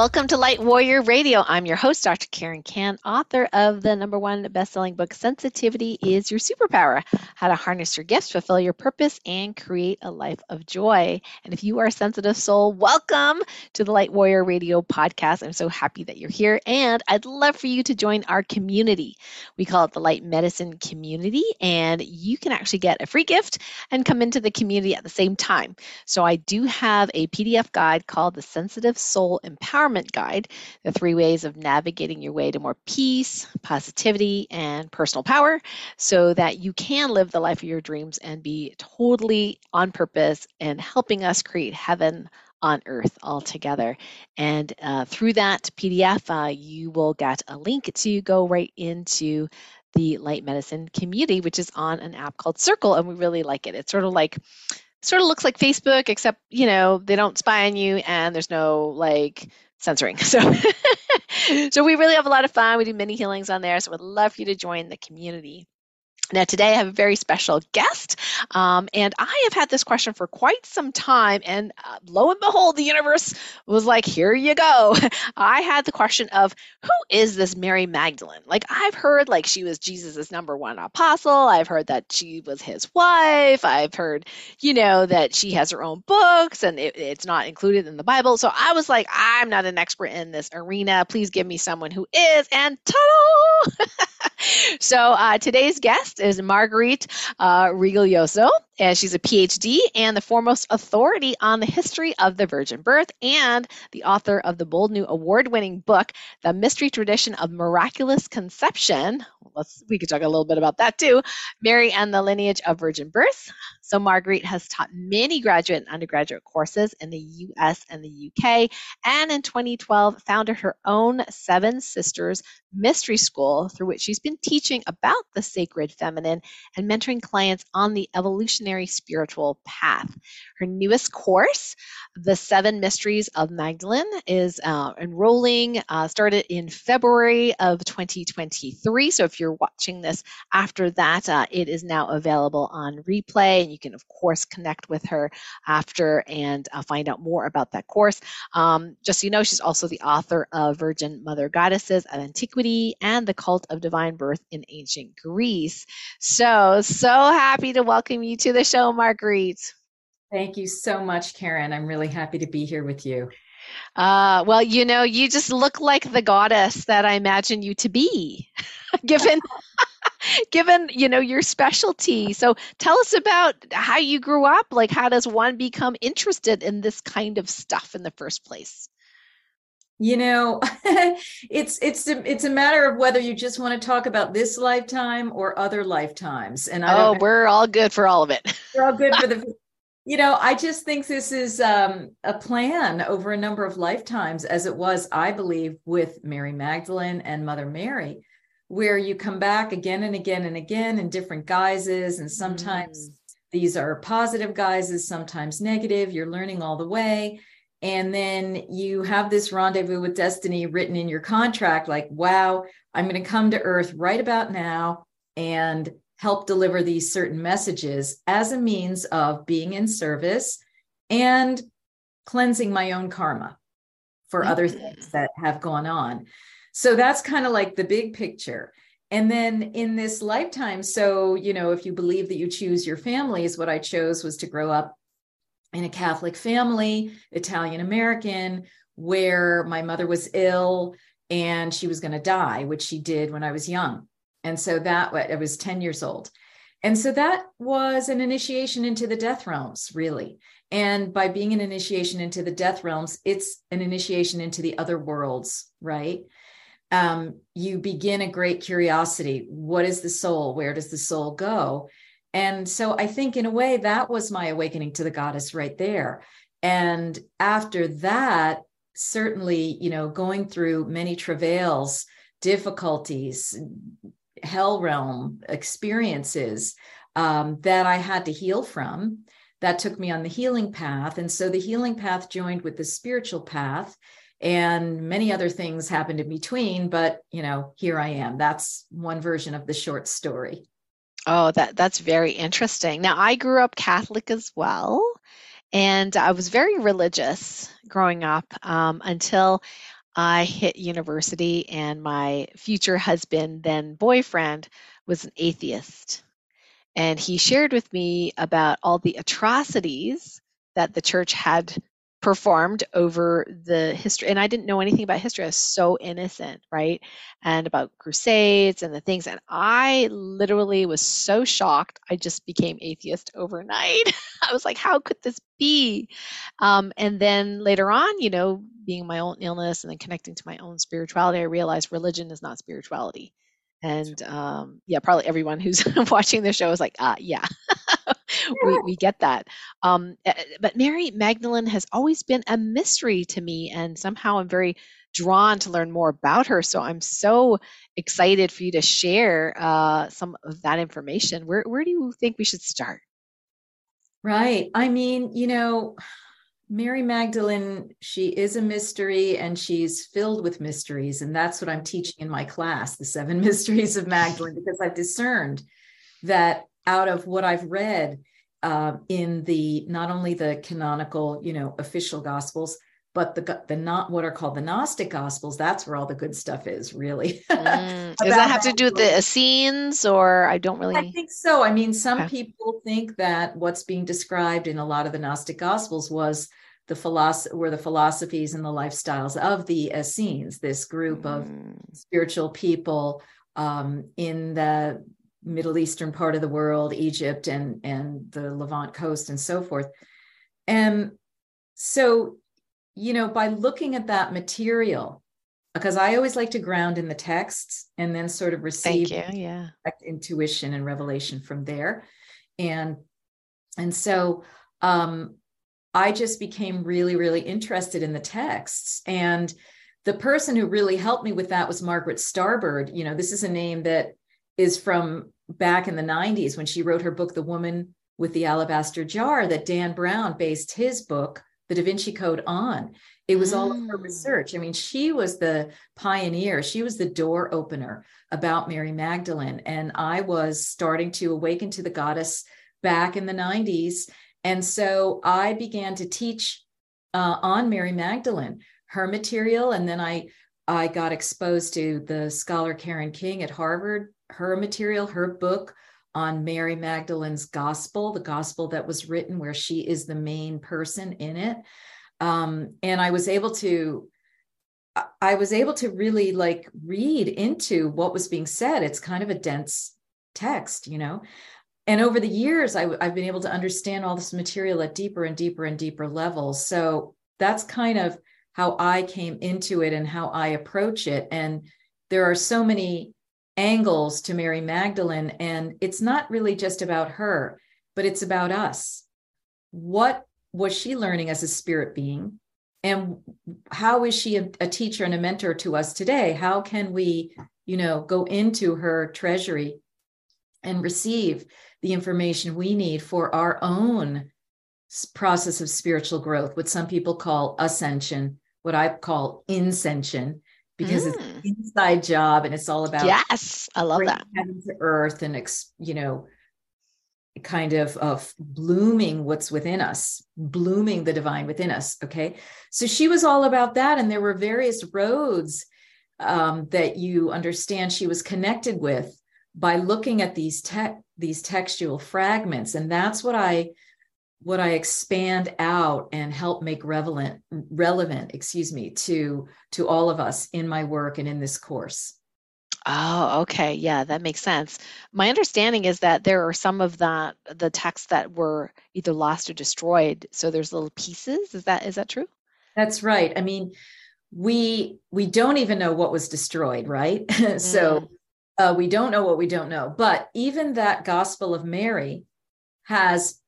Welcome to Light Warrior Radio. I'm your host, Dr. Karen Kan, author of the number one best-selling book, Sensitivity is Your Superpower: How to Harness Your Gifts, Fulfill Your Purpose, and Create a Life of Joy. And if you are a sensitive soul, welcome to the Light Warrior Radio podcast. I'm so happy that you're here, and I'd love for you to join our community. We call it the Light Medicine Community, and you can actually get a free gift and come into the community at the same time. So I do have a PDF guide called the Sensitive Soul Empowerment Empowerment Guide The Three Ways of Navigating Your Way to More Peace, Positivity, and Personal Power, so that you can live the life of your dreams and be totally on purpose and helping us create heaven on earth altogether. And uh, through that PDF, uh, you will get a link to go right into the light medicine community, which is on an app called Circle, and we really like it. It's sort of like sort of looks like Facebook, except you know they don't spy on you, and there's no like censoring. So, so we really have a lot of fun. We do mini healings on there. So, we'd love for you to join the community. Now, today I have a very special guest, um, and I have had this question for quite some time. And uh, lo and behold, the universe was like, here you go. I had the question of who is this Mary Magdalene? Like, I've heard like she was Jesus's number one apostle. I've heard that she was his wife. I've heard, you know, that she has her own books and it, it's not included in the Bible. So I was like, I'm not an expert in this arena. Please give me someone who is. And ta so uh, today's guest is Marguerite uh, Rigoglioso, and she's a PhD and the foremost authority on the history of the virgin birth and the author of the Bold New award-winning book, The Mystery Tradition of Miraculous Conception. Let's we could talk a little bit about that too. Mary and the Lineage of Virgin Birth. So Marguerite has taught many graduate and undergraduate courses in the US and the UK, and in 2012 founded her own Seven Sisters Mystery School through which she's been teaching about the sacred feminine and mentoring clients on the evolutionary spiritual path. Her newest course, The Seven Mysteries of Magdalene, is uh, enrolling, uh, started in February of 2023. So if you're watching this after that, uh, it is now available on replay, and you can, of course, connect with her after and uh, find out more about that course. Um, just so you know, she's also the author of Virgin Mother Goddesses of Antiquity and the Cult of Divine Birth in Ancient Greece. So, so happy to welcome you to the show, Marguerite. Thank you so much, Karen. I'm really happy to be here with you. Uh, well, you know, you just look like the goddess that I imagine you to be, given given you know your specialty so tell us about how you grew up like how does one become interested in this kind of stuff in the first place you know it's it's a, it's a matter of whether you just want to talk about this lifetime or other lifetimes and I oh we're all good for all of it we're all good for the you know i just think this is um, a plan over a number of lifetimes as it was i believe with mary magdalene and mother mary where you come back again and again and again in different guises. And sometimes mm. these are positive guises, sometimes negative. You're learning all the way. And then you have this rendezvous with destiny written in your contract like, wow, I'm going to come to earth right about now and help deliver these certain messages as a means of being in service and cleansing my own karma for other mm. things that have gone on. So that's kind of like the big picture. And then in this lifetime, so, you know, if you believe that you choose your families, what I chose was to grow up in a Catholic family, Italian American, where my mother was ill and she was going to die, which she did when I was young. And so that I was 10 years old. And so that was an initiation into the death realms, really. And by being an initiation into the death realms, it's an initiation into the other worlds, right? um, you begin a great curiosity. What is the soul? Where does the soul go? And so I think, in a way, that was my awakening to the goddess right there. And after that, certainly, you know, going through many travails, difficulties, hell realm experiences um, that I had to heal from, that took me on the healing path. And so the healing path joined with the spiritual path and many other things happened in between but you know here i am that's one version of the short story oh that that's very interesting now i grew up catholic as well And I was very religious growing up um, until I hit university, and my future husband, then boyfriend, was an atheist. And he shared with me about all the atrocities that the church had performed over the history and i didn't know anything about history i was so innocent right? And about crusades and the things and i literally was so shocked i just became atheist overnight. I was like how could this be? Um, and then later on you know being my own illness and then connecting to my own spirituality i realized religion is not spirituality. And um, yeah probably everyone who's watching the show is like ah yeah we, we get that. Um, eh, eh, but Mary Magdalene has always been a mystery to me, and somehow I'm very drawn to learn more about her. So I'm so excited for you to share uh, some of that information. Where where do you think we should start? Right. I mean, you know, Mary Magdalene, she is a mystery and she's filled with mysteries. And that's what I'm teaching in my class, the seven mysteries of Magdalene, because I've discerned that out of what I've read uh, in the not only the canonical, you know, official gospels, but the the not what are called the Gnostic gospels. That's where all the good stuff is, really. mm. Does that have to do with the Essenes, or I don't really? I think so. I mean, some okay. people think that what's being described in a lot of the Gnostic gospels was the philosophy were the philosophies and the lifestyles of the Essenes, this group mm. of spiritual people um, in the Middle Eastern part of the world, Egypt and, and the Levant coast and so forth. And so, you know, by looking at that material, because I always like to ground in the texts and then sort of receive yeah. intuition and revelation from there. And and so um I just became really, really interested in the texts. And the person who really helped me with that was Margaret Starbird. You know, this is a name that is from back in the 90s when she wrote her book, The Woman with the Alabaster Jar, that Dan Brown based his book, The Da Vinci Code, on. It was mm. all of her mm. research. I mean, she was the pioneer, she was the door opener about Mary Magdalene. And I was starting to awaken to the goddess back in the 90s. And so I began to teach uh, on Mary Magdalene, her material. And then I I got exposed to the scholar Karen King at Harvard her material, her book on Mary Magdalene's gospel, the gospel that was written where she is the main person in it. Um, and I was able to I was able to really like read into what was being said. It's kind of a dense text, you know. And over the years, I, I've been able to understand all this material at deeper and deeper and deeper levels. So that's kind of how I came into it and how I approach it. And there are so many angles to Mary Magdalene. And it's not really just about her, but it's about us. What was she learning as a spirit being? And how is she a, a teacher and a mentor to us today? How can we, you know, go into her treasury and receive the information we need for our own process of spiritual growth, what some people call ascension, what I call incension, because mm. it's inside job and it's all about yes i love that. heaven to earth and you know kind of of blooming what's within us blooming the divine within us okay? So she was all about that and there were various roads um, that you understand she was connected with by looking at these te- these textual fragments and that's what i what I expand out and help make relevant relevant, excuse me, to to all of us in my work and in this course. Oh, okay. Yeah, that makes sense. My understanding is that there are some of that the texts that were either lost or destroyed. So there's little pieces. Is that is that true? That's right. I mean, we we don't even know what was destroyed, right? Mm. so uh, we don't know what we don't know. But even that Gospel of Mary has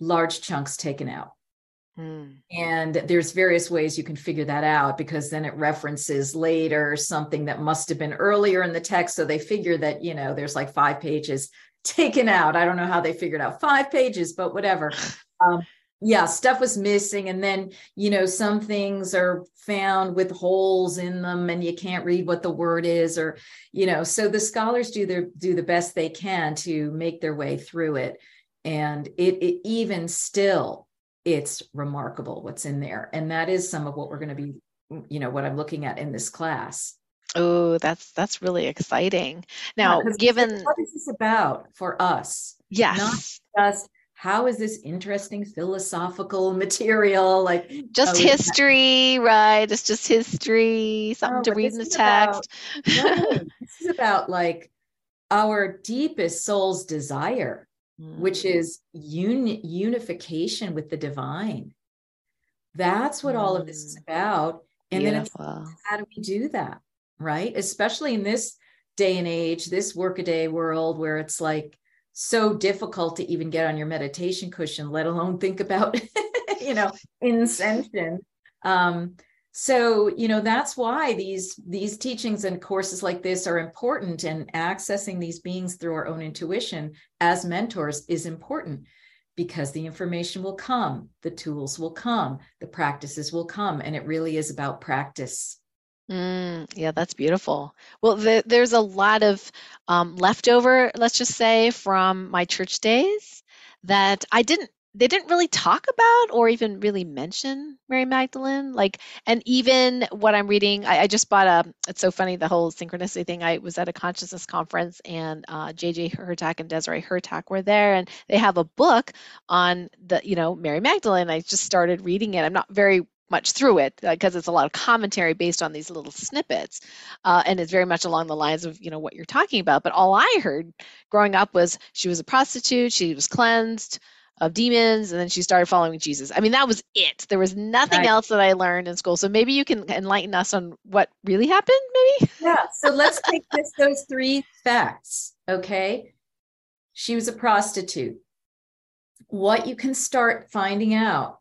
large chunks taken out. Mm. And there's various ways you can figure that out because then it references later something that must have been earlier in the text. So they figure that, you know, there's like five pages taken out. I don't know how they figured out five pages, but whatever. Um, yeah, stuff was missing. And then, you know, some things are found with holes in them and you can't read what the word is, or, you know, so the scholars do their do the best they can to make their way through it and it, it even still it's remarkable what's in there. And that is some of what we're going to be, you know, what I'm looking at in this class. Oh, that's that's really exciting. Now, Yeah, given what is this about for us? Not yes, just how is this interesting philosophical material? Like just oh, history, right? It's just history, something No, to read in the is about- text. No, this is about like our deepest soul's desire, which Mm. is uni- unification with the divine. That's what all of this is Mm. about. And then it's how do we do that? Right. Especially in this day and age, this workaday world where it's like so difficult to even get on your meditation cushion, let alone think about, you know, incension. Um, so, you know, that's why these these teachings and courses like this are important and accessing these beings through our own intuition as mentors is important because the information will come, the tools will come, the practices will come, and it really is about practice. Mm, yeah, that's beautiful. Well, the, there's a lot of um, leftover, let's just say, from my church days that I didn't, they didn't really talk about or even really mention Mary Magdalene. Like, and even what I'm reading, I, I just bought a, it's so funny, the whole synchronicity thing. I was at a consciousness conference and uh, JJ Hurtak and Desiree Hurtak were there, and they have a book on the, you know, Mary Magdalene. I just started reading it. I'm not very much through it because it's a lot of commentary based on these little snippets uh, and it's very much along the lines of you know what you're talking about but all i heard growing up was she was a prostitute she was cleansed of demons and then she started following jesus i mean that was it there was nothing Right. else that i learned in school so maybe you can enlighten us on what really happened maybe Yeah. So let's take this, those three facts. Okay. She was a prostitute. What you can start finding out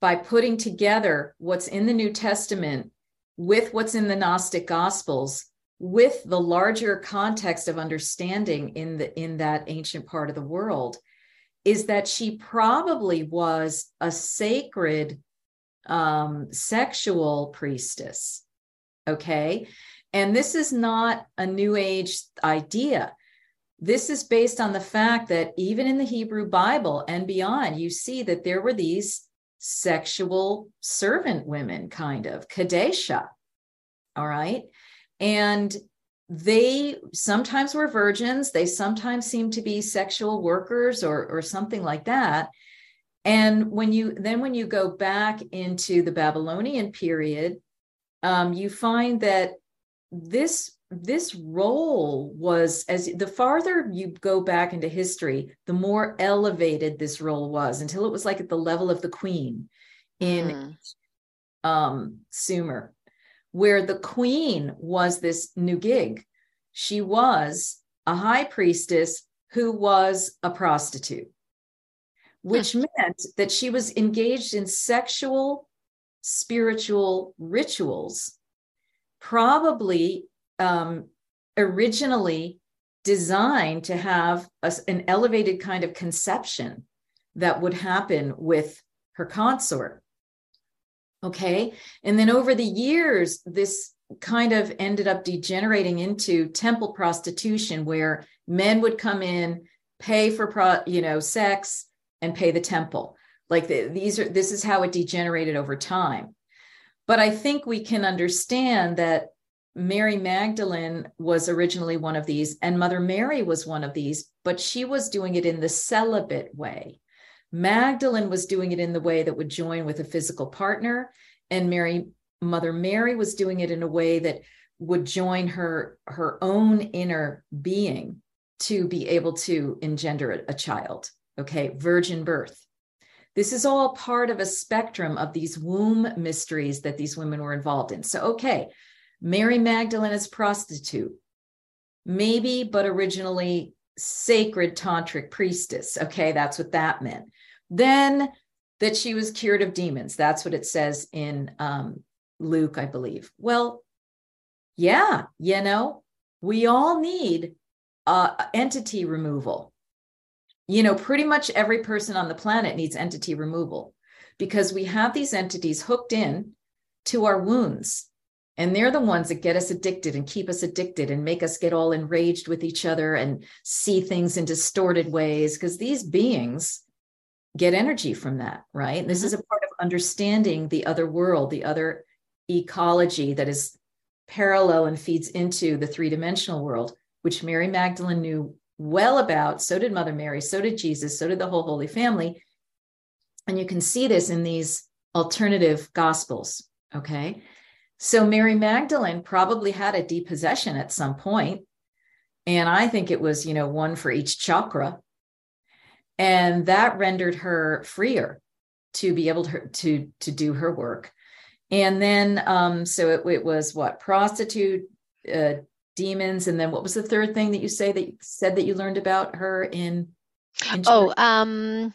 by putting together what's in the New Testament with what's in the Gnostic Gospels, with the larger context of understanding in the in that ancient part of the world, is that she probably was a sacred um, sexual priestess. Okay. And this is not a new age idea. This is based on the fact that even in the Hebrew Bible and beyond, you see that there were these sexual servant women, kind of, Kadesha. All right. And they sometimes were virgins, they sometimes seemed to be sexual workers or, or something like that. And when you then when you go back into the Babylonian period, um, you find that this this role was as the farther you go back into history the more elevated this role was until it was like at the level of the queen in Mm. um sumer where the queen was this nugig she was a high priestess who was a prostitute which meant that she was engaged in sexual spiritual rituals probably um, originally designed to have a, an elevated kind of conception that would happen with her consort. Okay. And then over the years, this kind of ended up degenerating into temple prostitution, where men would come in, pay for, pro, you know, sex and pay the temple. Like the, these are, this is how it degenerated over time. But I think we can understand that Mary Magdalene was originally one of these, and Mother Mary was one of these, but she was doing it in the celibate way. Magdalene was doing it in the way that would join with a physical partner, and Mary, Mother Mary, was doing it in a way that would join her her own inner being to be able to engender a, a child. Okay, virgin birth. This is all part of a spectrum of these womb mysteries that these women were involved in. So, okay, Mary Magdalene is prostitute, maybe, but originally sacred tantric priestess. Okay, that's what that meant. Then that she was cured of demons. That's what it says in um, Luke, I believe. Well, yeah, you know, we all need uh, entity removal. You know, pretty much every person on the planet needs entity removal because we have these entities hooked in to our wounds and they're the ones that get us addicted and keep us addicted and make us get all enraged with each other and see things in distorted ways. Because these beings, get energy from that, right? This mm-hmm. is a part of understanding the other world, the other ecology that is parallel and feeds into the three dimensional world, which Mary Magdalene knew well about. So did Mother Mary, so did Jesus, so did the whole Holy Family. And you can see this in these alternative gospels. Okay. So Mary Magdalene probably had a depossession at some point, And I think it was, you know, one for each chakra. And that rendered her freer to be able to, to, to do her work. And then, um, so it, it was what prostitute, uh, demons, and then what was the third thing that you say that you said that you learned about her in? in oh, um,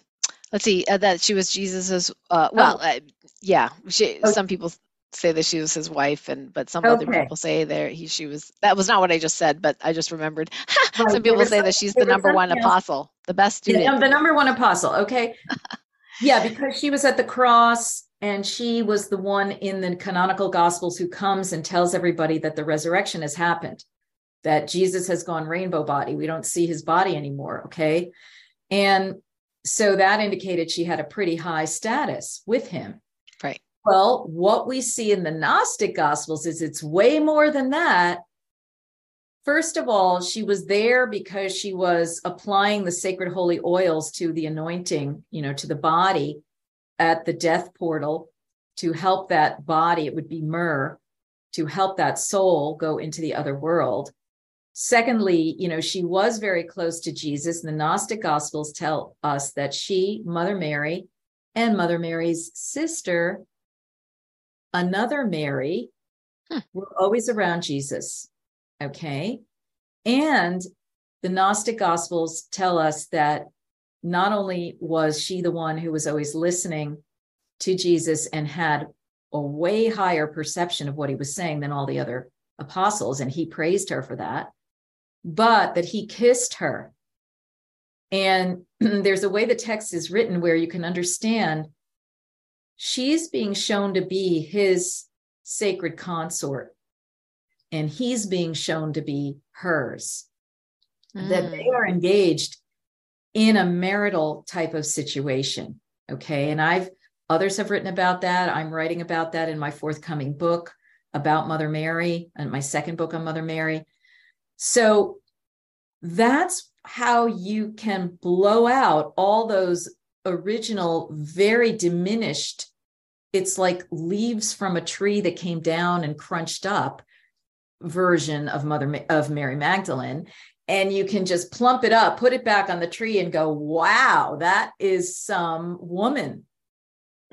let's see, uh, that she was Jesus's. Uh, well, oh. uh, yeah, she, oh. some people say that she was his wife, and but some okay. other people say there he she was. That was not what I just said, but I just remembered. Right. some people say that she's the number one apostle, the best student. The number one apostle. Okay. yeah, because she was at the cross and she was the one in the canonical gospels who comes and tells everybody that the resurrection has happened that jesus has gone rainbow body we don't see his body anymore okay and so that indicated she had a pretty high status with him well what we see in the gnostic gospels is it's way more than that First of all, she was there because she was applying the sacred holy oils to the anointing, you know, to the body at the death portal to help that body, it would be myrrh, to help that soul go into the other world. Secondly, you know, she was very close to Jesus. The Gnostic Gospels tell us that she, Mother Mary, and Mother Mary's sister, another Mary, huh. were always around Jesus. Okay. And the Gnostic Gospels tell us that not only was she the one who was always listening to Jesus and had a way higher perception of what he was saying than all the other apostles, and he praised her for that, but that he kissed her. And there's a way the text is written where you can understand she's being shown to be his sacred consort, and he's being shown to be hers. Mm. That they are engaged in a marital type of situation. Okay. And I've, others have written about that. I'm writing about that in my forthcoming book about Mother Mary and my second book on Mother Mary. So that's how you can blow out all those original, very diminished, it's like leaves from a tree that came down and crunched up version of mother of mary magdalene and you can just plump it up, put it back on the tree, and go, wow, that is some woman.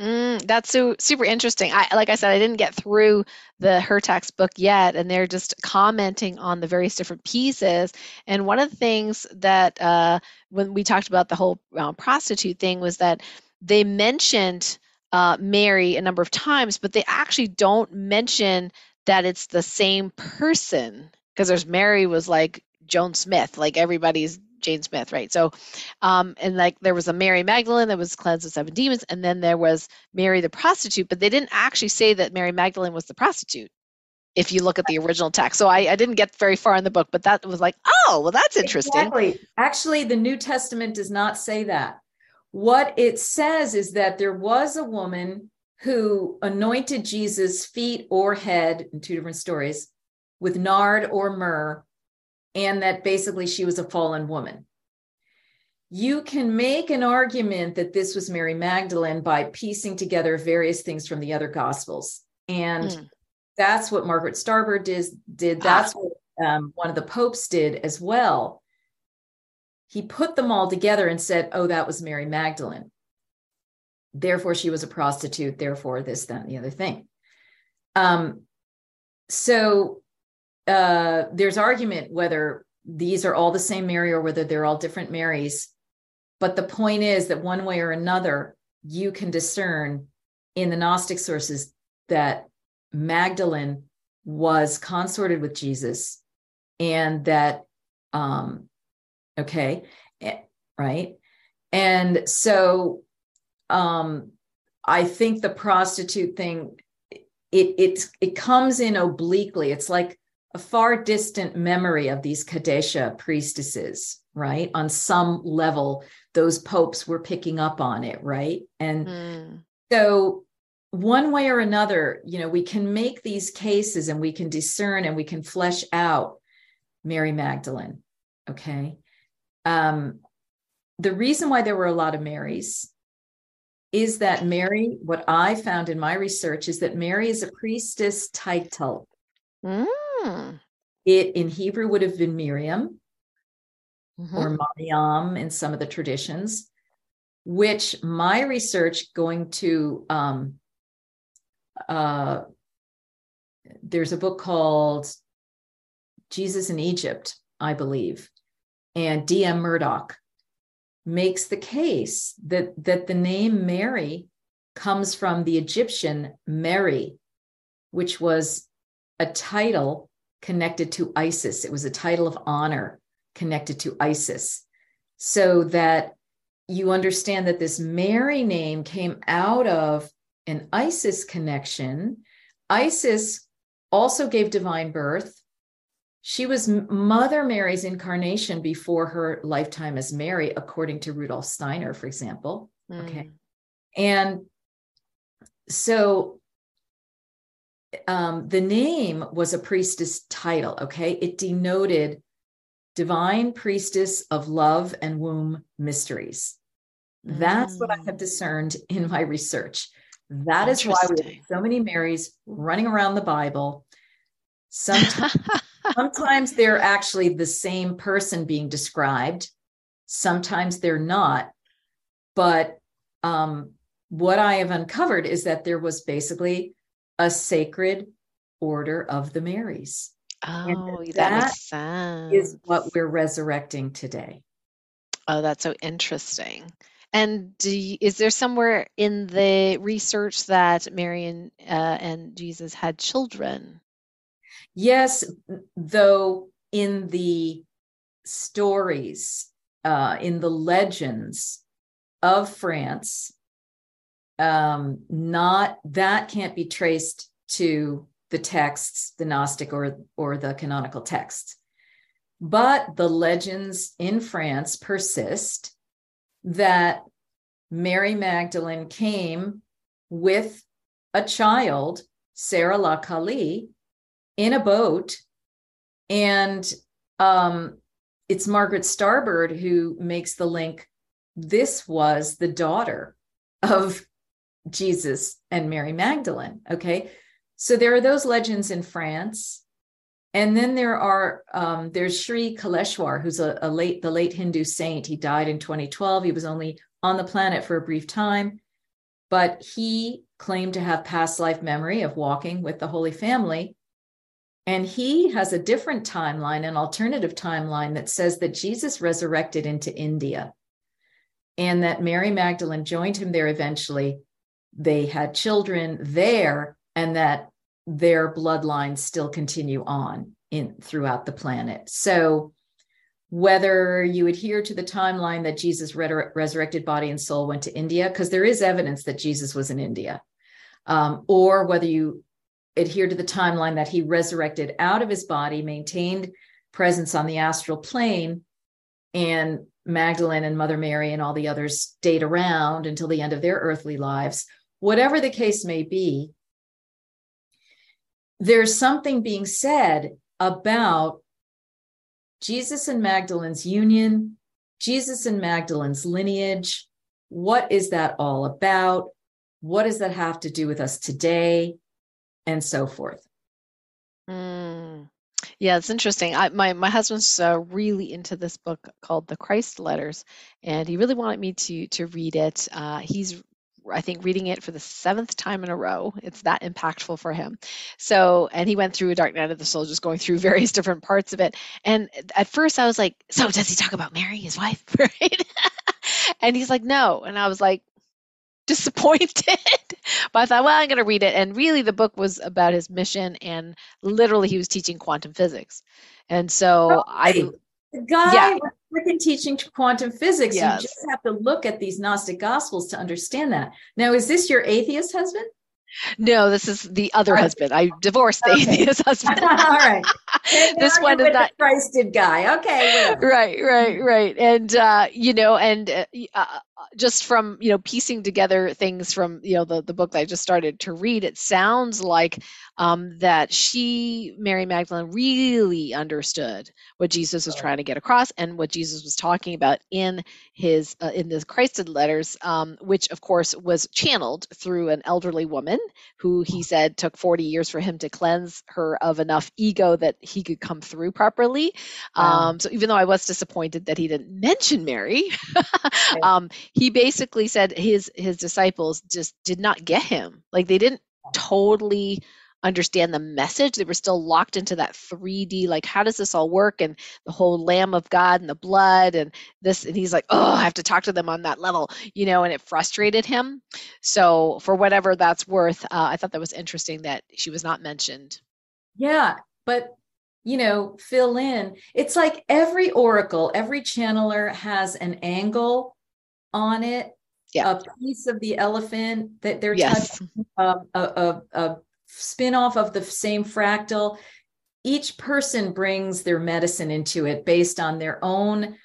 Mm, that's so super interesting. I, like I said, I didn't get through the Hurtak's book yet, and they're just commenting on the various different pieces. And one of the things that uh, when we talked about the whole uh, prostitute thing was that they mentioned uh, Mary a number of times, but they actually don't mention that it's the same person because there's Mary was like Joan Smith, like everybody's Jane Smith, right? So, um, and like there was a Mary Magdalene that was cleansed of seven demons, and then there was Mary the prostitute, but they didn't actually say that Mary Magdalene was the prostitute. If you look at the original text, so I, I didn't get very far in the book, but that was like, oh, well, that's interesting. Exactly. Actually, the New Testament does not say that. What it says is that there was a woman who anointed Jesus' feet or head in two different stories with nard or myrrh and that basically she was a fallen woman. You can make an argument that this was Mary Magdalene by piecing together various things from the other gospels. And mm. that's what Margaret Starbird did. did. Ah. That's ah. what um, one of the popes did as well. He put them all together and said, oh, that was Mary Magdalene. Therefore, she was a prostitute. Therefore, this, that, and the other thing. Um, so uh, there's argument whether these are all the same Mary or whether they're all different Marys. But the point is that one way or another, you can discern in the Gnostic sources that Magdalene was consorted with Jesus and that, um, okay, eh, right? And so um, I think the prostitute thing, it, it, it comes in obliquely. It's like a far distant memory of these Kadesha priestesses, right? On some level, those popes were picking up on it, right? And mm. so one way or another, you know, we can make these cases and we can discern and we can flesh out Mary Magdalene. Okay. Um, the reason why there were a lot of Marys is that Mary, what I found in my research is that Mary is a priestess title. Mm. It in Hebrew would have been Miriam mm-hmm. or Mariam in some of the traditions, which my research going to um, uh, there's a book called Jesus in Egypt, I believe, and D.M. Murdock makes the case that that the name Mary comes from the Egyptian Mary, which was a title connected to Isis. It was a title of honor connected to Isis. So that you understand that this Mary name came out of an Isis connection. Isis also gave divine birth. She was Mother Mary's incarnation before her lifetime as Mary, according to Rudolf Steiner, for example. Mm. Okay. And so um, the name was a priestess title. Okay. It denoted divine priestess of love and womb mysteries. That's mm. what I have mm. discerned in my research. That is why we have so many Marys running around the Bible. Sometimes, sometimes they're actually the same person being described. Sometimes they're not. But um, what I have uncovered is that there was basically a sacred order of the Marys. Oh, that, that makes sense. Is what we're resurrecting today. Oh, that's so interesting. And you, is there somewhere in the research that Mary and, uh, and Jesus had children? Yes, though in the stories, uh, in the legends of France, um, not that can't be traced to the texts, the Gnostic or or the canonical texts. But the legends in France persist that Mary Magdalene came with a child, Sarah La Kali, in a boat. And um, it's Margaret Starbird who makes the link. This was the daughter of Jesus and Mary Magdalene. Okay. So there are those legends in France. And then there are um, there's Sri Kaleshwar, who's a, a, late the late Hindu saint. He died in 2012. He was only on the planet for a brief time, but he claimed to have past life memory of walking with the Holy Family. And he has a different timeline, an alternative timeline that says that Jesus resurrected into India and that Mary Magdalene joined him there eventually. They had children there, and that their bloodlines still continue on in throughout the planet. So whether you adhere to the timeline that Jesus resurrected body and soul went to India, because there is evidence that Jesus was in India, um, or whether you adhere to the timeline that he resurrected out of his body, maintained presence on the astral plane, and Magdalene and Mother Mary and all the others stayed around until the end of their earthly lives. Whatever the case may be, there's something being said about Jesus and Magdalene's union, Jesus and Magdalene's lineage. What is that all about? What does that have to do with us today? And so forth. Mm. Yeah, it's interesting. I, my my husband's uh, really into this book called The Christ Letters, and he really wanted me to to read it. Uh, he's I think reading it for the seventh time in a row. It's that impactful for him. So, and he went through a Dark Night of the Soul, just going through various different parts of it. And at first I was like, so does he talk about Mary, his wife? Right? and he's like, no. And I was like, disappointed. but I thought, well, I'm going to read it. And really, the book was about his mission, and literally, he was teaching quantum physics. And so I, the guy yeah. was freaking teaching quantum physics. Yes. You just have to look at these Gnostic Gospels to understand that. Now, is this your atheist husband? No, this is the other husband. I divorced the okay. atheist husband. All right. this one is not Christed guy. Okay, right, right, right. And uh, you know, and uh, uh, just from you know piecing together things from you know the the book that I just started to read, it sounds like um, that she, Mary Magdalene, really understood what Jesus was trying to get across and what Jesus was talking about in his uh, in the Christed letters, um, which of course was channeled through an elderly woman who he said took 40 years for him to cleanse her of enough ego that he could come through properly. Wow. Um, so even though I was disappointed that he didn't mention Mary, um, he basically said his his disciples just did not get him. Like they didn't totally understand the message. They were still locked into that 3D, like, how does this all work? And the whole Lamb of God and the blood and this. And he's like, oh, I have to talk to them on that level, you know, and it frustrated him. So, for whatever that's worth, uh, I thought that was interesting that she was not mentioned. Yeah. But you know, fill in. It's like every oracle, every channeler has an angle on it, yeah. a piece of the elephant that they're yes. touching, um, a, a, a spin off of the same fractal. Each person brings their medicine into it based on their own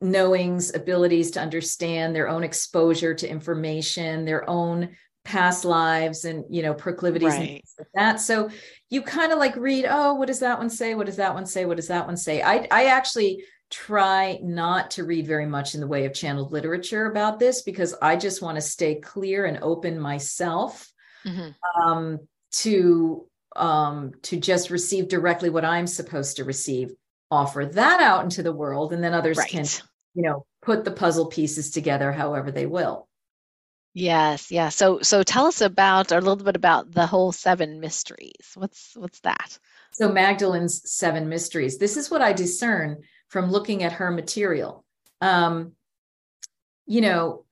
knowings, abilities to understand, their own exposure to information, their own past lives and you know proclivities right. and like that so you kind of like read oh what does that one say what does that one say what does that one say i i actually try not to read very much in the way of channeled literature about this because i just want to stay clear and open myself mm-hmm. um, to um, to just receive directly what I'm supposed to receive, offer that out into the world, and then others right. can, you know, put the puzzle pieces together however they will. Yes, yeah. So so tell us about or a little bit about the whole seven mysteries. What's what's that? So Magdalene's seven mysteries. This is what I discern from looking at her material. Um, you know,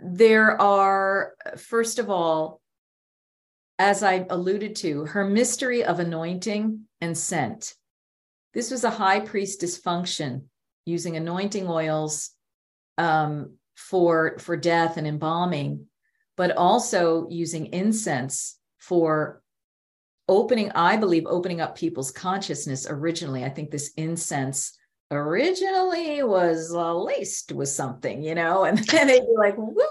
there are first of all as I alluded to, her mystery of anointing and scent. This was a high priestess function using anointing oils um, for, for death and embalming, but also using incense for opening, I believe, opening up people's consciousness originally. I think this incense originally was laced with something, you know, and then they'd be like, woo,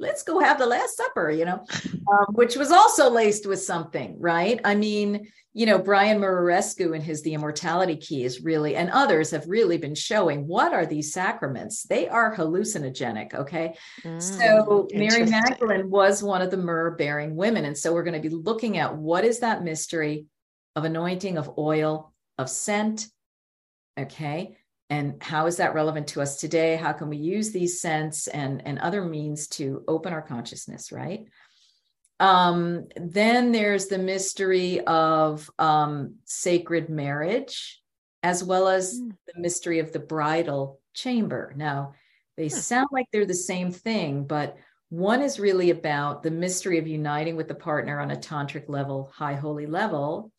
let's go have the last supper you know um, which was also laced with something right? I mean you know brian muraresku and his the immortality key is really and others have really been showing what are these sacraments. They are hallucinogenic okay? Mm, so mary magdalene was one of the myrrh bearing women and so we're going to be looking at what is that mystery of anointing of oil of scent okay and how is that relevant to us today? How can we use these scents and and other means to open our consciousness right? Um, then there's the mystery of um, sacred marriage as well as mm. the mystery of the bridal chamber. Now they sound like they're the same thing but one is really about the mystery of uniting with the partner on a tantric level high holy level.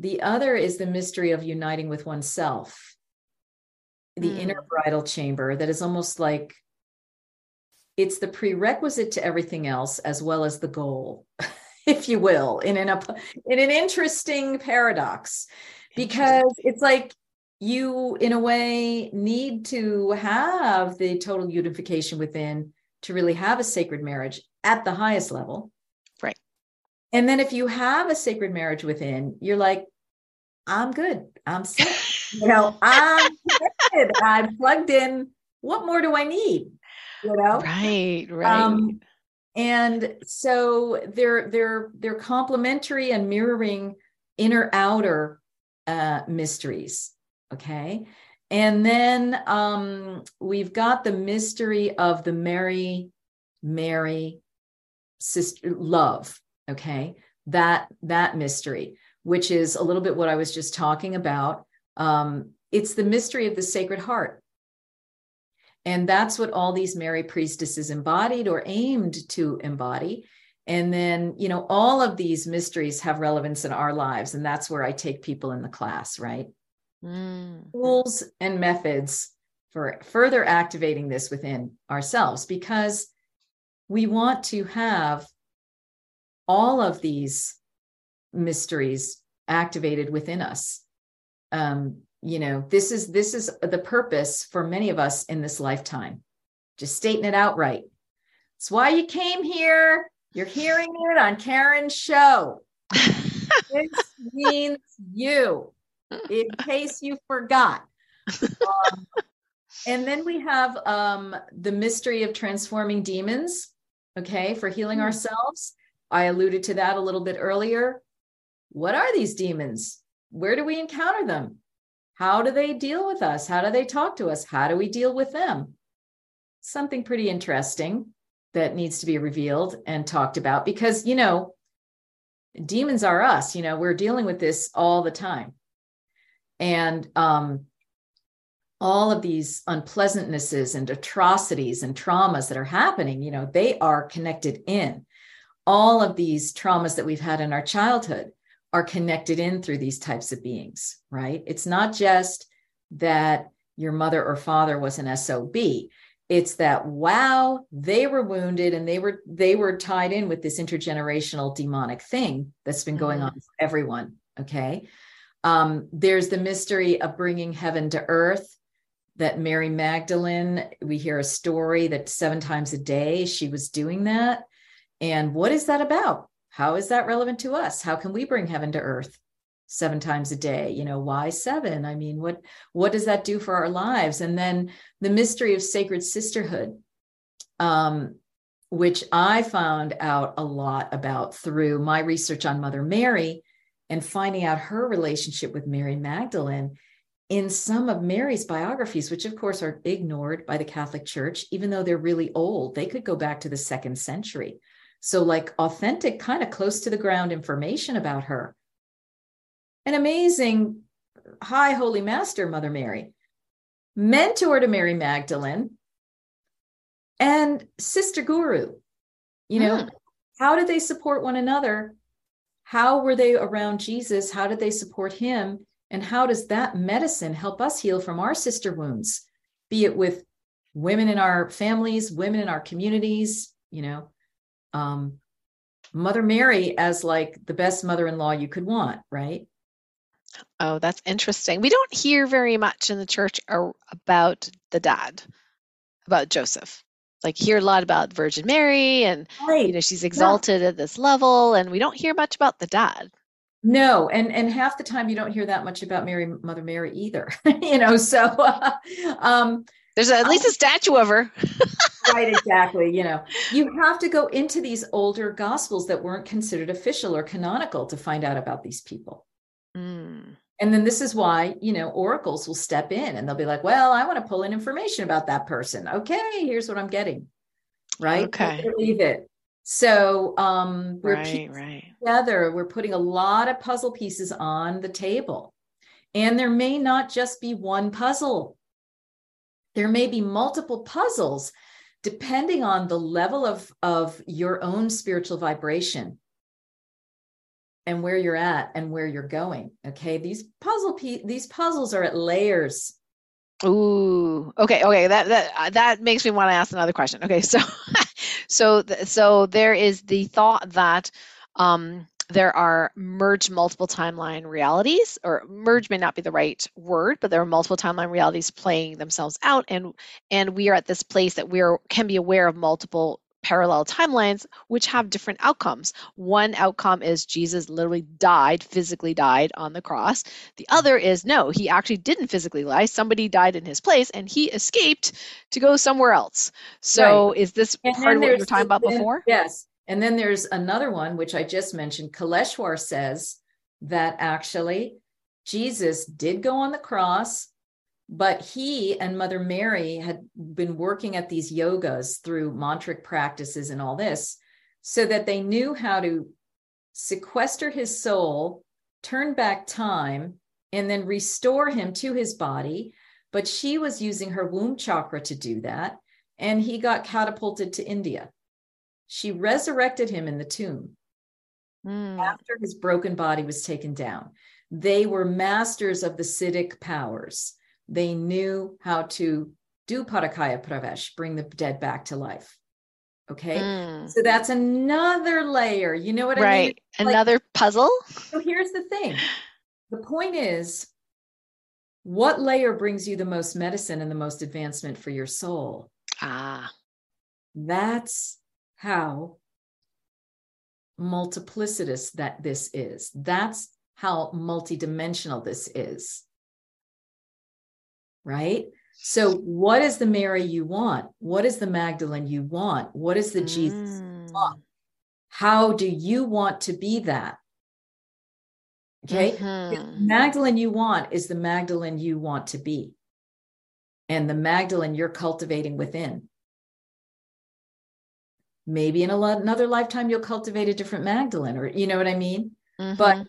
The other is the mystery of uniting with oneself the mm. inner bridal chamber that is almost like it's the prerequisite to everything else as well as the goal if you will in an in an interesting paradox. Because it's like you in a way need to have the total unification within to really have a sacred marriage at the highest level. Right. And then if you have a sacred marriage within you're like i'm good. I'm set. You know i'm I'm plugged in. What more do I need? You know? Right, right. Um, and so they're they're they're complementary and mirroring inner outer uh, mysteries. Okay. And then um, we've got the mystery of the Mary, Mary sister love. Okay. That that mystery, which is a little bit what I was just talking about. Um, it's the mystery of the Sacred Heart. And that's what all these Mary priestesses embodied or aimed to embody. And then, you know, all of these mysteries have relevance in our lives. And that's where I take people in the class, right? Mm. Tools and methods for further activating this within ourselves because we want to have all of these mysteries activated within us. Um, you know, this is this is the purpose for many of us in this lifetime. Just stating it outright. It's why you came here. You're hearing it on Karen's show. this means you, in case you forgot. Um, and then we have um, the mystery of transforming demons, okay, for healing mm-hmm. ourselves. I alluded to that a little bit earlier. What are these demons? Where do we encounter them? How do they deal with us? How do they talk to us? How do we deal with them? Something pretty interesting that needs to be revealed and talked about because, you know, demons are us, you know, we're dealing with this all the time. And um, all of these unpleasantnesses and atrocities and traumas that are happening, you know, they are connected in. All of these traumas that we've had in our childhood are connected in through these types of beings, right? It's not just that your mother or father was an SOB. It's that wow, they were wounded and they were they were tied in with this intergenerational demonic thing that's been going mm-hmm. on for everyone. Okay. Um, there's the mystery of bringing heaven to earth that Mary Magdalene, we hear a story that seven times a day she was doing that. And what is that about? How is that relevant to us? How can we bring heaven to earth seven times a day? You know, why seven? I mean, what what does that do for our lives? And then the mystery of sacred sisterhood, um, which I found out a lot about through my research on Mother Mary and finding out her relationship with Mary Magdalene in some of Mary's biographies, which of course are ignored by the Catholic Church, even though they're really old, they could go back to the second century. So, like authentic, kind of close to the ground information about her. An amazing High Holy Master, Mother Mary, mentor to Mary Magdalene, and Sister Guru. You know, mm. how did they support one another? How were they around Jesus? How did they support him? And how does that medicine help us heal from our sister wounds, be it with women in our families, women in our communities, you know, um, Mother Mary as like the best mother in law you could want, right? Oh, that's interesting. We don't hear very much in the church about the dad, about Joseph. Like hear a lot about Virgin Mary and right. you know she's exalted yeah. at this level and we don't hear much about the dad. No, and and half the time you don't hear that much about Mary, Mother Mary either. you know, so uh, um, there's at least a statue of her. right, exactly. You know, you have to go into these older gospels that weren't considered official or canonical to find out about these people. Mm. And then this is why, you know, oracles will step in and they'll be like, well, I want to pull in information about that person. Okay, here's what I'm getting. Right. Okay. Believe it. So um, we're right, right. together. We're putting a lot of puzzle pieces on the table, and there may not just be one puzzle. There may be multiple puzzles, depending on the level of of your own spiritual vibration and where you're at and where you're going. Okay, these puzzle pe- these puzzles are at layers. Ooh, okay, okay. That that that makes me want to ask another question. Okay, so So, so there is the thought that um, there are merge multiple timeline realities, or merge may not be the right word, but there are multiple timeline realities playing themselves out, and and we are at this place that we are can be aware of multiple parallel timelines which have different outcomes. One outcome is Jesus literally died, physically died on the cross. The other is no, he actually didn't physically die. Somebody died in his place and he escaped to go somewhere else. So right. is this and part of what you were talking about before? Yes. And then there's another one, which I just mentioned. Kaleshwar says that actually Jesus did go on the cross but he and Mother Mary had been working at these yogas through mantric practices and all this so that they knew how to sequester his soul, turn back time, and then restore him to his body. But she was using her womb chakra to do that. And he got catapulted to India. She resurrected him in the tomb mm. after his broken body was taken down. They were masters of the Siddhic powers they knew how to do Parakaya Pravesh, bring the dead back to life. Okay. Mm. So that's another layer. You know what right. I mean? Right. Another like, puzzle. So here's the thing the point is what layer brings you the most medicine and the most advancement for your soul? Ah. That's how multiplicitous that this is. That's how multidimensional this is. Right? So, what is the Mary you want? What is the Magdalene you want? What is the mm. Jesus you want? How do you want to be that? Okay. Mm-hmm. Magdalene you want is the Magdalene you want to be. And the Magdalene you're cultivating within. Maybe in another lifetime, you'll cultivate a different Magdalene, or you know what I mean? Mm-hmm. But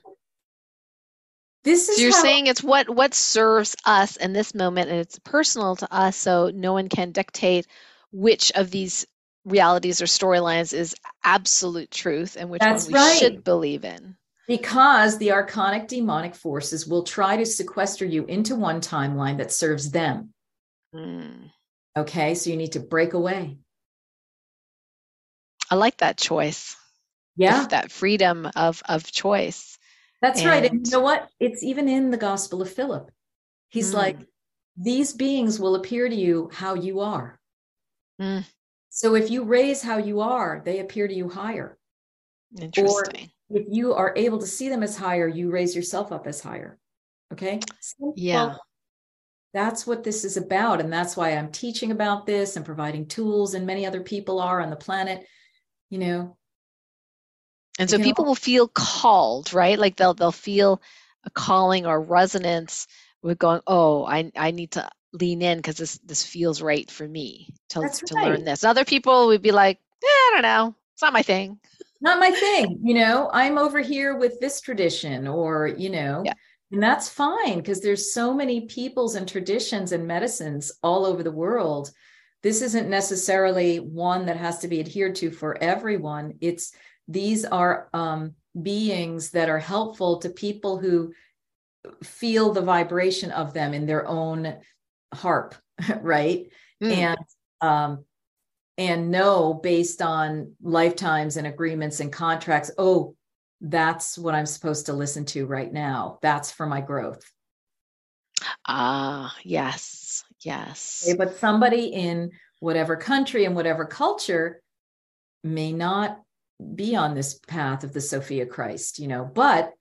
this is so you're how- saying it's what what serves us in this moment and it's personal to us so no one can dictate which of these realities or storylines is absolute truth and which That's one we right. should believe in because the archonic demonic forces will try to sequester you into one timeline that serves them. Mm. Okay, so you need to break away. I like that choice. Yeah. That freedom of of choice. That's and... right. And you know what? It's even in the Gospel of Philip. He's mm. like, these beings will appear to you how you are. Mm. So if you raise how you are, they appear to you higher. Interesting. Or if you are able to see them as higher, you raise yourself up as higher. Okay. Simple. Yeah. That's what this is about. And that's why I'm teaching about this and providing tools, and many other people are on the planet, you know. And so people will feel called, right? Like they'll they'll feel a calling or resonance with going, oh, I I need to lean in because this this feels right for me to, to right. learn this. Other people would be like, eh, I don't know, it's not my thing not my thing you know i'm over here with this tradition or you know yeah. and that's fine because there's so many peoples and traditions and medicines all over the world this isn't necessarily one that has to be adhered to for everyone. It's these are um, beings that are helpful to people who feel the vibration of them in their own harp right? Mm. and um, and know based on lifetimes and agreements and contracts oh that's what i'm supposed to listen to right now. That's for my growth. Ah yes yes. Okay, but somebody in whatever country and whatever culture may not be on this path of the sophia christ you know but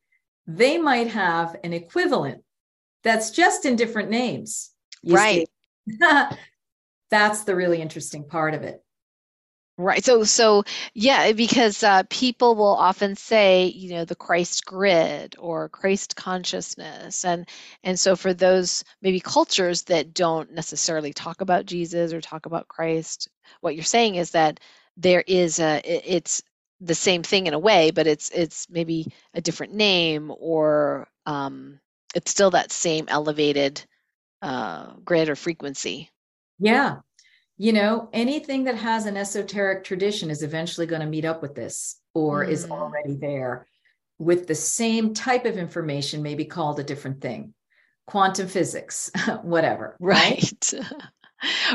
they might have an equivalent that's just in different names right. That's the really interesting part of it Right. So, so yeah, because uh, people will often say, you know, the Christ grid or Christ consciousness, and and so for those maybe cultures that don't necessarily talk about Jesus or talk about Christ, what you're saying is that there is a it's the same thing in a way, but it's it's maybe a different name or um, it's still that same elevated uh, grid or frequency. Yeah, you know, anything that has an esoteric tradition is eventually going to meet up with this or mm. is already there with the same type of information, maybe called a different thing. Quantum physics, whatever. Right.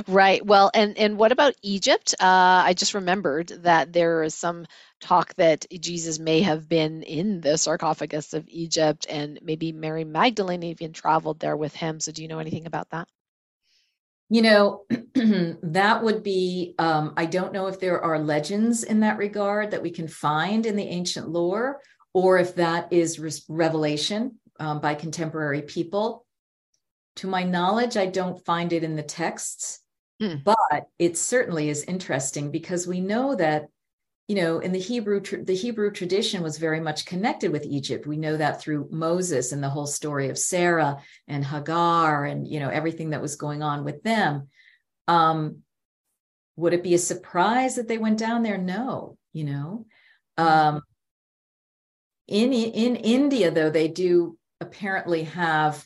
Right. Well, and and what about Egypt? Uh, I just remembered that there is some talk that Jesus may have been in the sarcophagus of Egypt, and maybe Mary Magdalene even traveled there with him. So, do you know anything about that? You know, that would be, um, I don't know if there are legends in that regard that we can find in the ancient lore, or if that is re- revelation um, by contemporary people. To my knowledge, I don't find it in the texts, mm. but it certainly is interesting because we know that you know in the hebrew the hebrew tradition was very much connected with egypt. We know that through moses and the whole story of sarah and hagar and you know everything that was going on with them. Um would it be a surprise that they went down there? No you know? Um in in india though they do apparently have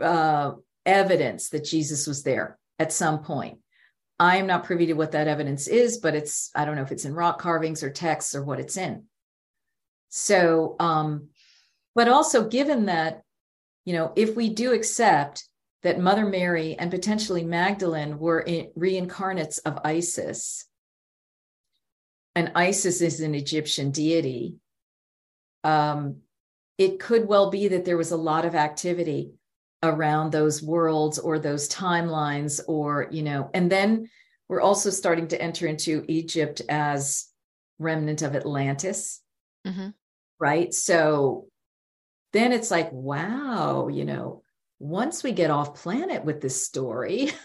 uh evidence that jesus was there at some point I am not privy to what that evidence is, but it's, I don't know if it's in rock carvings or texts or what it's in. So, um, but also given that, you know, if we do accept that Mother Mary and potentially Magdalene were in, reincarnates of Isis, and Isis is an Egyptian deity, um, it could well be that there was a lot of activity around those worlds or those timelines, or, you know, and then we're also starting to enter into Egypt as remnant of Atlantis. Mm-hmm. Right. So then it's like, wow, you know, once we get off planet with this story,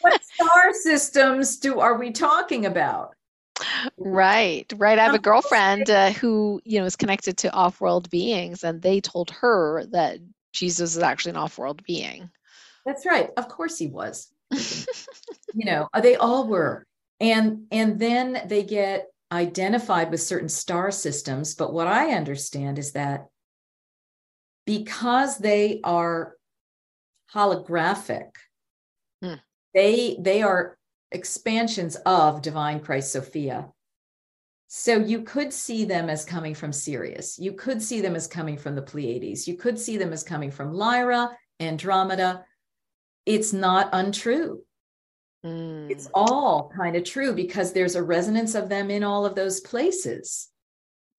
what star systems do are we talking about? Right, right. I have a girlfriend uh, who, you know, is connected to off-world beings, and they told her that Jesus is actually an off-world being. That's right. Of course, he was. you know, they all were, and and then they get identified with certain star systems. But what I understand is that because they are holographic, hmm. they they are expansions of divine Christ Sophia. So you could see them as coming from Sirius. You could see them as coming from the Pleiades. You could see them as coming from Lyra, Andromeda. It's not untrue. Mm. It's all kind of true because there's a resonance of them in all of those places.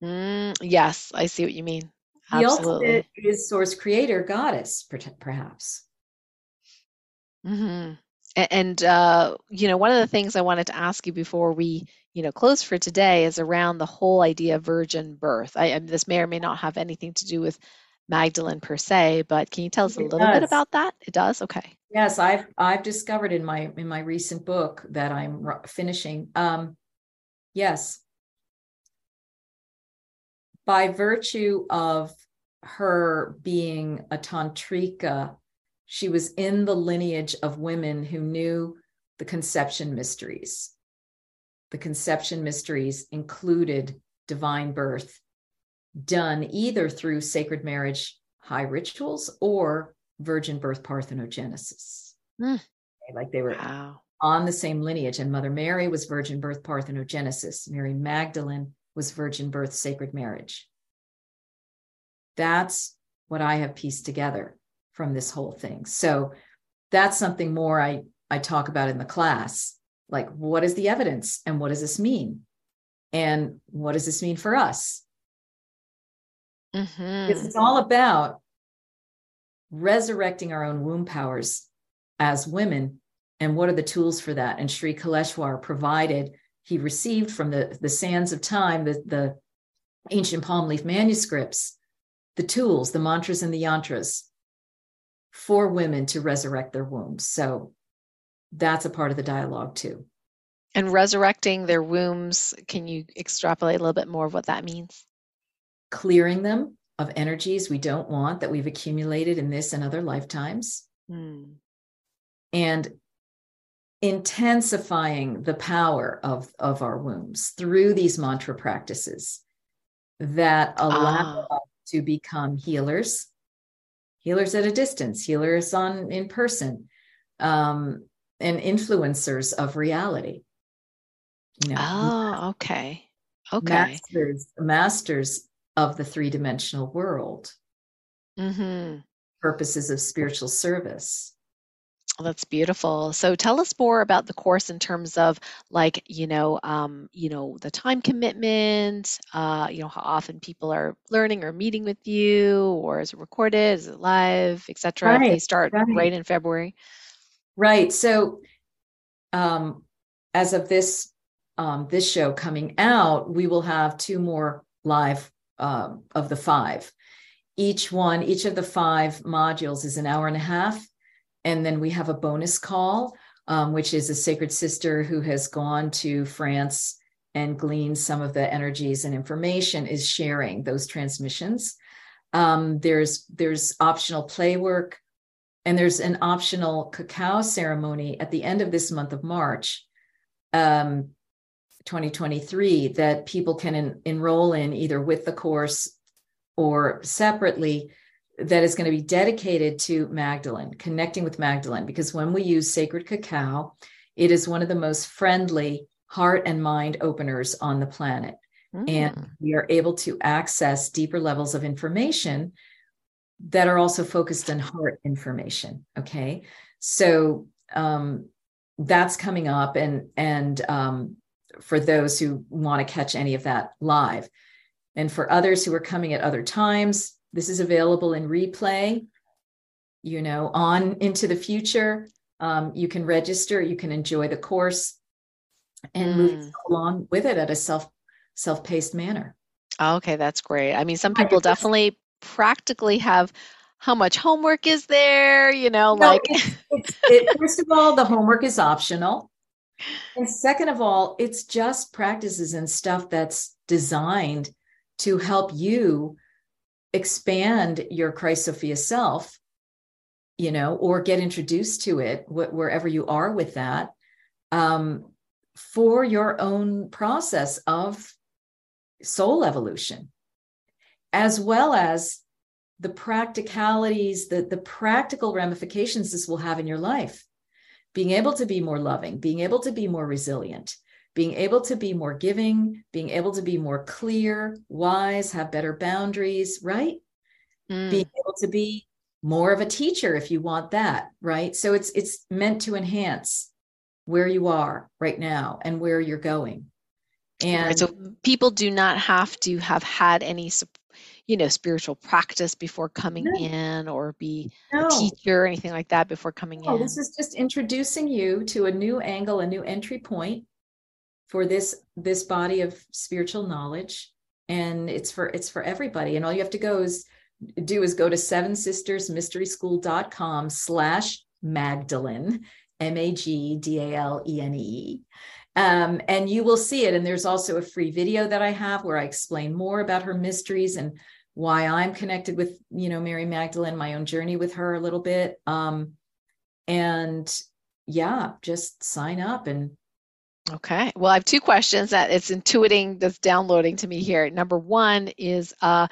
Mm, yes, I see what you mean. Absolutely. The ultimate is source creator, goddess, perhaps. Mm-hmm. And, uh, you know, one of the things I wanted to ask you before we, you know, close for today is around the whole idea of virgin birth. I, this may or may not have anything to do with Magdalene per se, but can you tell us a little bit about that? It does. Okay. Yes, I've I've discovered in my in my recent book that I'm finishing. Um, yes, by virtue of her being a tantrika she was in the lineage of women who knew the conception mysteries. The conception mysteries included divine birth, done either through sacred marriage high rituals or virgin birth parthenogenesis. Mm. Like they were wow. on the same lineage. And Mother Mary was virgin birth parthenogenesis, Mary Magdalene was virgin birth sacred marriage. That's what I have pieced together from this whole thing. So that's something more I, I talk about in the class. Like, what is the evidence and what does this mean? And what does this mean for us? Mm-hmm. It's all about resurrecting our own womb powers as women. And what are the tools for that? And Sri Kaleshwar provided, he received from the, the sands of time, the, the ancient palm leaf manuscripts, the tools, the mantras and the yantras for women to resurrect their wombs. So that's a part of the dialogue too. And resurrecting their wombs, can you extrapolate a little bit more of what that means? Clearing them of energies we don't want that we've accumulated in this and other lifetimes. Hmm. And intensifying the power of, of our wombs through these mantra practices that allow ah. us to become healers healers at a distance, healers on in person, um, and influencers of reality. You know, oh, okay. Okay. Masters, masters of the three dimensional world. Mm-hmm. Purposes of spiritual service. That's beautiful. So tell us more about the course in terms of like, you know, um, you know, the time commitment, uh, you know, how often people are learning or meeting with you, or is it recorded, is it live, etc. Right, they start right. right in February. Right. So um as of this um this show coming out, we will have two more live um, of the five. Each one, each of the five modules is an hour and a half and then we have a bonus call, um, which is a sacred sister who has gone to France and gleaned some of the energies and information, is sharing those transmissions. Um, there's there's optional play work, and there's an optional cacao ceremony at the end of this month of March. Um, 2023 that people can en- enroll in either with the course or separately that is going to be dedicated to Magdalene, connecting with Magdalene, because when we use sacred cacao, it is one of the most friendly heart and mind openers on the planet. Mm. And we are able to access deeper levels of information that are also focused on heart information. Okay. So um, that's coming up. And, and um, for those who want to catch any of that live. And for others who are coming at other times, this is available in replay, you know, on into the future. Um, you can register, you can enjoy the course and mm. move along with it at a self self-paced manner. Okay, that's great. I mean, some people definitely practically have how much homework is there, you know, no, like it's, it's, it, first of all, the homework is optional. And second of all, it's just practices and stuff that's designed to help you expand your Christ Sophia self, you know, or get introduced to it wh- wherever you are with that um, for your own process of soul evolution, as well as the practicalities, the, the practical ramifications this will have in your life. Being able to be more loving, being able to be more resilient, being able to be more giving, being able to be more clear, wise, have better boundaries, right? Mm. Being able to be more of a teacher if you want that, right? So it's it's meant to enhance where you are right now and where you're going. And right, so people do not have to have had any you know spiritual practice before coming no. in or be no. a teacher or anything like that before coming no, in. This is just introducing you to a new angle, a new entry point for this this body of spiritual knowledge and it's for it's for everybody and all you have to go is do is go to seven sisters mystery school.com slash magdalene m-a-g-d-a-l-e-n-e um, and you will see it and there's also a free video that i have where i explain more about her mysteries and why i'm connected with you know mary magdalene my own journey with her a little bit um, and yeah just sign up and Okay. Well, I have two questions that it's intuiting that's downloading to me here. Number one is, uh,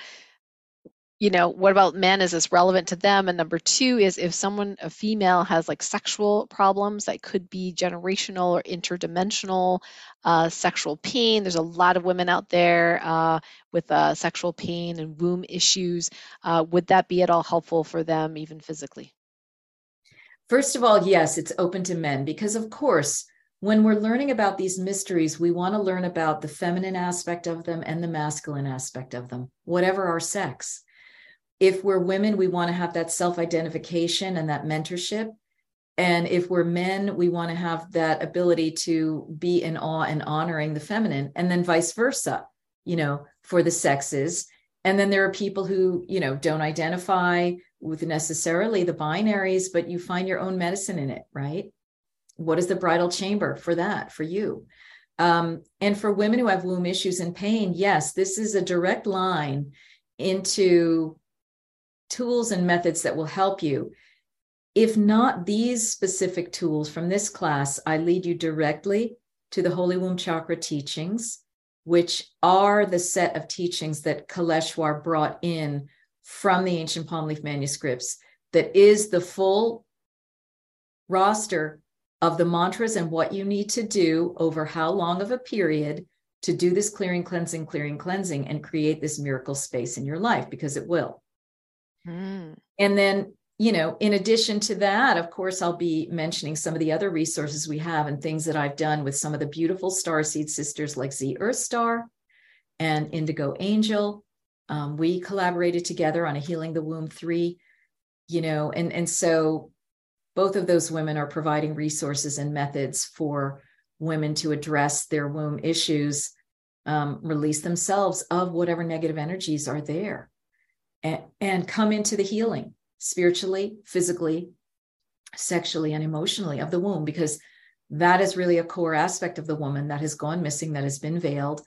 you know, what about men? Is this relevant to them? And number two is if someone, a female, has like sexual problems that could be generational or interdimensional uh, sexual pain. There's a lot of women out there uh, with uh, sexual pain and womb issues. Uh, would that be at all helpful for them, even physically? First of all, yes, it's open to men because, of course, when we're learning about these mysteries, we want to learn about the feminine aspect of them and the masculine aspect of them, whatever our sex. If we're women, we want to have that self identification and that mentorship. And if we're men, we want to have that ability to be in awe and honoring the feminine, and then vice versa, you know, for the sexes. And then there are people who, you know, don't identify with necessarily the binaries, but you find your own medicine in it, right? what is the bridal chamber for that for you um, and for women who have womb issues and pain yes this is a direct line into tools and methods that will help you if not these specific tools from this class i lead you directly to the holy womb chakra teachings which are the set of teachings that kaleshwar brought in from the ancient palm leaf manuscripts that is the full roster of the mantras and what you need to do over how long of a period to do this clearing, cleansing, clearing, cleansing, and create this miracle space in your life because it will. Mm. And then, you know, in addition to that, of course, I'll be mentioning some of the other resources we have and things that I've done with some of the beautiful star seed sisters like Z Earth Star and Indigo Angel. Um, we collaborated together on a Healing the Womb 3, you know, and, and so both of those women are providing resources and methods for women to address their womb issues, um, release themselves of whatever negative energies are there, and, come into the healing spiritually, physically, sexually, and emotionally of the womb, because that is really a core aspect of the woman that has gone missing, that has been veiled,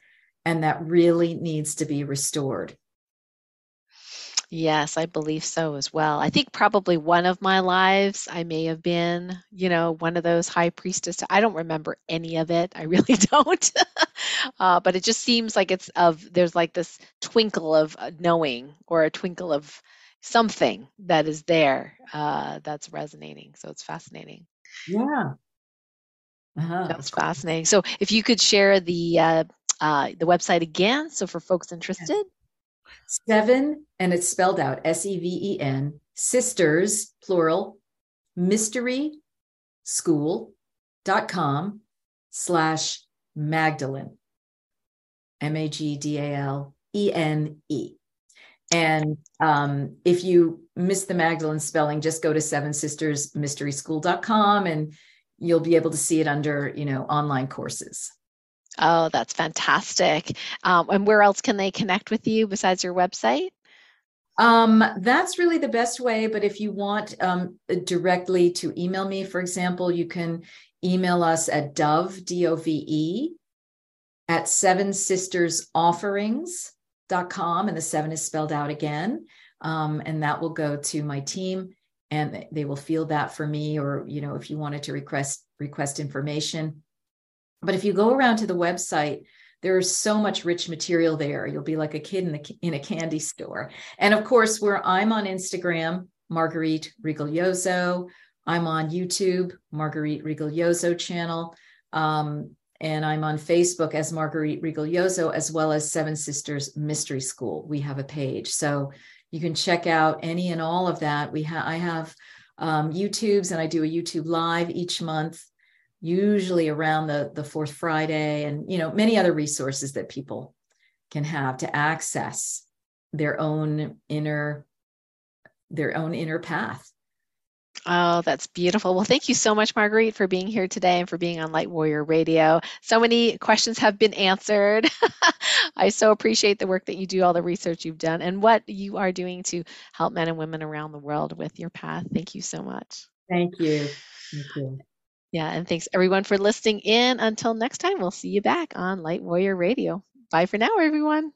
and that really needs to be restored. Yes, I believe so as well. I think probably one of my lives I may have been, you know, one of those high priestess. I don't remember any of it. I really don't. uh, but it just seems like it's of there's like this twinkle of uh, knowing or a twinkle of something that is there uh, that's resonating. So it's fascinating. Yeah. Uh-huh. That's fascinating. So if you could share the uh, uh, the website again, so for folks interested. Seven, and it's spelled out S E V E N, sisters, plural, mystery school.com slash Magdalene, M A G D A L E N E. And um, if you miss the Magdalene spelling, just go to seven sisters mysteryschool.com and you'll be able to see it under, you know, online courses. Oh, that's fantastic. Um, and where else can they connect with you besides your website? Um, that's really the best way. But if you want um, directly to email me, for example, you can email us at dove, D O V E, at seven sisters offerings.com. And the seven is spelled out again. Um, and that will go to my team and they will field that for me or you know if you wanted to request request information but if you go around to the website there's so much rich material there. You'll be like a kid in, the, in a candy store. And of course where i'm on instagram marguerite rigoglioso. I'm on youtube marguerite rigoglioso channel. Um, and i'm on facebook as marguerite rigoglioso as well as seven sisters mystery school. We have a page. So you can check out any and all of that. We have I have um, YouTubes and I do a YouTube live each month, usually around the the fourth Friday, and you know many other resources that people can have to access their own inner their own inner path. Oh, that's beautiful. Well, thank you so much, Marguerite, for being here today and for being on Light Warrior Radio. So many questions have been answered. I so appreciate the work that you do, all the research you've done, and what you are doing to help men and women around the world with your path. Thank you so much. Thank you. Thank you. Yeah, and thanks everyone for listening in. Until next time, we'll see you back on Light Warrior Radio. Bye for now, everyone.